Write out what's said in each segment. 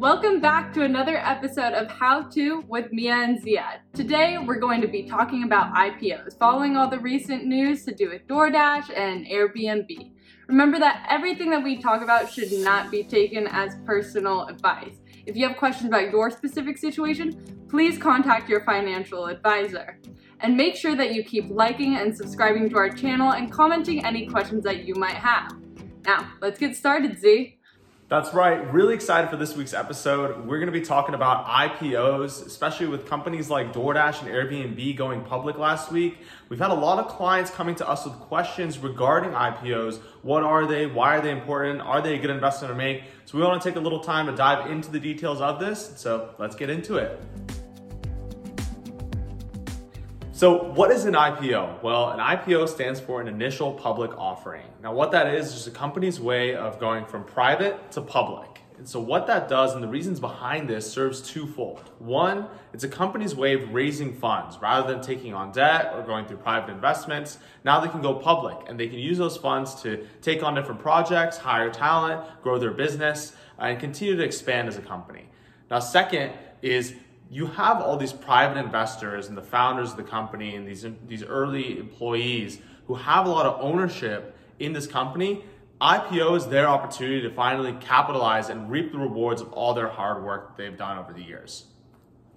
Welcome back to another episode of How To with Mia and Zia. Today we're going to be talking about IPOs, following all the recent news to do with DoorDash and Airbnb. Remember that everything that we talk about should not be taken as personal advice. If you have questions about your specific situation, please contact your financial advisor. And make sure that you keep liking and subscribing to our channel and commenting any questions that you might have. Now, let's get started, Z. That's right. Really excited for this week's episode. We're going to be talking about IPOs, especially with companies like DoorDash and Airbnb going public last week. We've had a lot of clients coming to us with questions regarding IPOs. What are they? Why are they important? Are they a good investment to make? So we want to take a little time to dive into the details of this. So let's get into it. So, what is an IPO? Well, an IPO stands for an initial public offering. Now, what that is is a company's way of going from private to public. And so, what that does and the reasons behind this serves twofold. One, it's a company's way of raising funds rather than taking on debt or going through private investments. Now they can go public and they can use those funds to take on different projects, hire talent, grow their business, and continue to expand as a company. Now, second is you have all these private investors and the founders of the company and these, these early employees who have a lot of ownership in this company. IPO is their opportunity to finally capitalize and reap the rewards of all their hard work they've done over the years.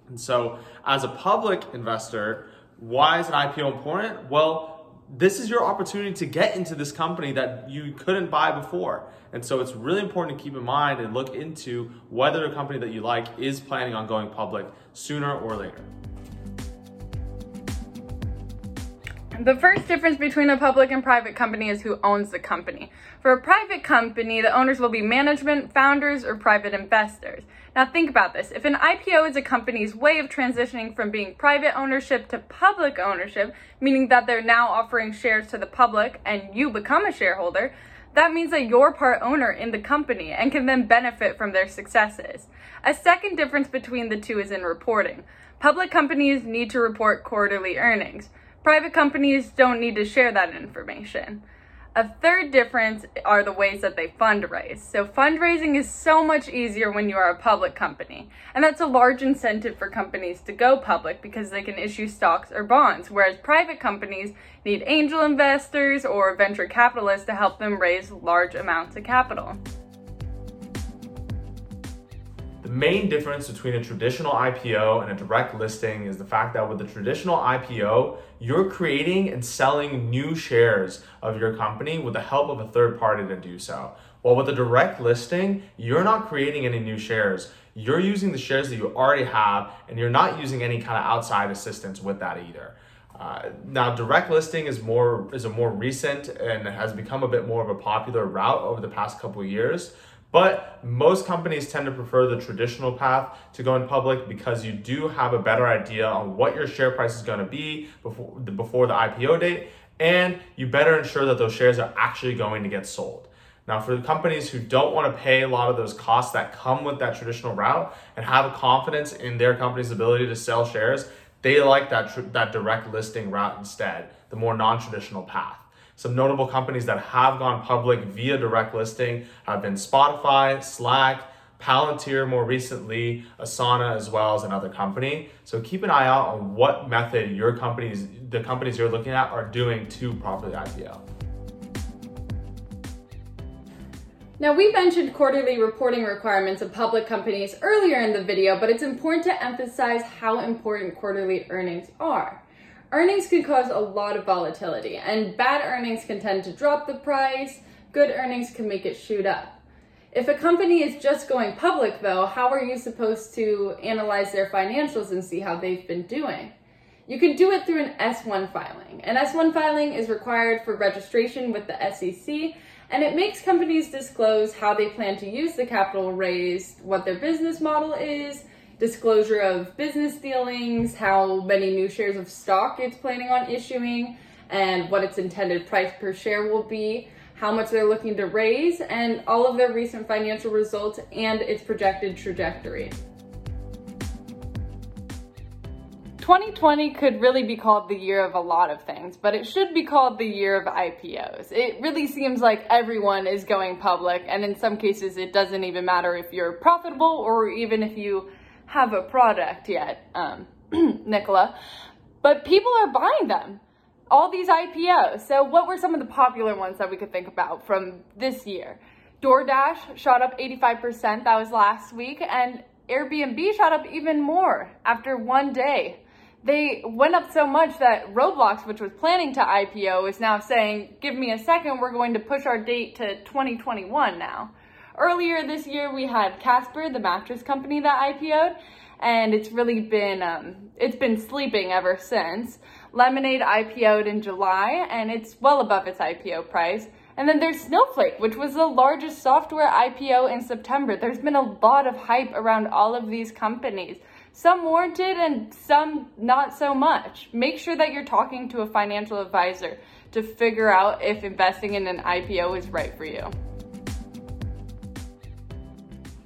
And so, as a public investor, why is an IPO important? Well, this is your opportunity to get into this company that you couldn't buy before. And so it's really important to keep in mind and look into whether a company that you like is planning on going public sooner or later. The first difference between a public and private company is who owns the company. For a private company, the owners will be management, founders, or private investors. Now, think about this. If an IPO is a company's way of transitioning from being private ownership to public ownership, meaning that they're now offering shares to the public and you become a shareholder, that means that you're part owner in the company and can then benefit from their successes. A second difference between the two is in reporting. Public companies need to report quarterly earnings. Private companies don't need to share that information. A third difference are the ways that they fundraise. So, fundraising is so much easier when you are a public company. And that's a large incentive for companies to go public because they can issue stocks or bonds, whereas private companies need angel investors or venture capitalists to help them raise large amounts of capital main difference between a traditional IPO and a direct listing is the fact that with a traditional IPO, you're creating and selling new shares of your company with the help of a third party to do so. While with a direct listing, you're not creating any new shares. You're using the shares that you already have, and you're not using any kind of outside assistance with that either. Uh, now, direct listing is more is a more recent and has become a bit more of a popular route over the past couple years. But most companies tend to prefer the traditional path to going public because you do have a better idea on what your share price is going to be before the, before the IPO date, and you better ensure that those shares are actually going to get sold. Now, for the companies who don't want to pay a lot of those costs that come with that traditional route and have confidence in their company's ability to sell shares, they like that, tr- that direct listing route instead, the more non traditional path. Some notable companies that have gone public via direct listing have been Spotify, Slack, Palantir more recently, Asana as well as another company. So keep an eye out on what method your companies, the companies you're looking at, are doing to properly IPO. Now, we mentioned quarterly reporting requirements of public companies earlier in the video, but it's important to emphasize how important quarterly earnings are earnings can cause a lot of volatility, and bad earnings can tend to drop the price, good earnings can make it shoot up. If a company is just going public, though, how are you supposed to analyze their financials and see how they've been doing? You can do it through an S1 filing. An S1 filing is required for registration with the SEC, and it makes companies disclose how they plan to use the capital raised, what their business model is, disclosure of business dealings, how many new shares of stock it's planning on issuing, and what its intended price per share will be, how much they're looking to raise, and all of their recent financial results and its projected trajectory. 2020 could really be called the year of a lot of things, but it should be called the year of IPOs. It really seems like everyone is going public, and in some cases, it doesn't even matter if you're profitable or even if you have a product yet, um, Nikola. But people are buying them. All these IPOs. So, what were some of the popular ones that we could think about from this year? DoorDash shot up 85%, that was last week, and Airbnb shot up even more after one day they went up so much that Roblox, which was planning to IPO, is now saying, give me a second, we're going to push our date to 2021 now. Earlier this year, we had Casper, the mattress company that IPO'd, and it's really been, um, it's been sleeping ever since. Lemonade IPO'd in July, and it's well above its IPO price. And then there's Snowflake, which was the largest software IPO in September. There's been a lot of hype around all of these companies some warranted and some not so much. Make sure that you're talking to a financial advisor to figure out if investing in an IPO is right for you.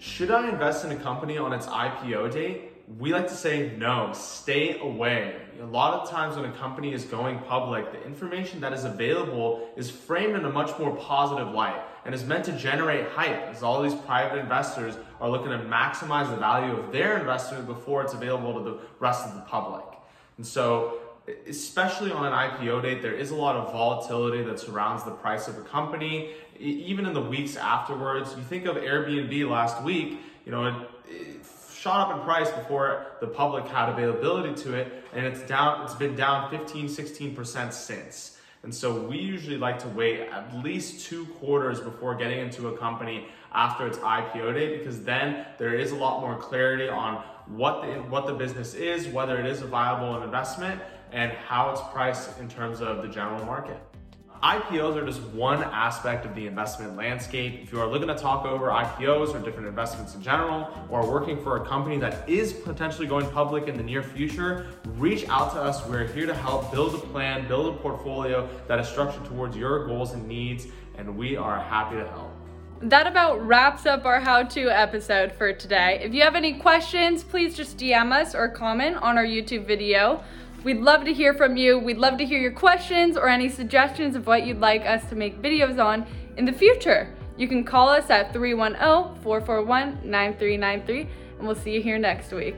Should I invest in a company on its IPO date? We like to say no, stay away. A lot of times when a company is going public, the information that is available is framed in a much more positive light and is meant to generate hype as all these private investors are looking to maximize the value of their investment before it's available to the rest of the public. And so, especially on an IPO date, there is a lot of volatility that surrounds the price of a company. Even in the weeks afterwards, you think of Airbnb last week, you know, it, it shot up in price before the public had availability to it, and it's down. It's been down 15, 16 percent since. And so we usually like to wait at least two quarters before getting into a company after its IPO date because then there is a lot more clarity on what the, what the business is, whether it is a viable investment, and how it's priced in terms of the general market. IPOs are just one aspect of the investment landscape. If you are looking to talk over IPOs or different investments in general, or working for a company that is potentially going public in the near future, reach out to us. We're here to help build a plan, build a portfolio that is structured towards your goals and needs, and we are happy to help. That about wraps up our how to episode for today. If you have any questions, please just DM us or comment on our YouTube video. We'd love to hear from you. We'd love to hear your questions or any suggestions of what you'd like us to make videos on in the future. You can call us at 310 441 9393, and we'll see you here next week.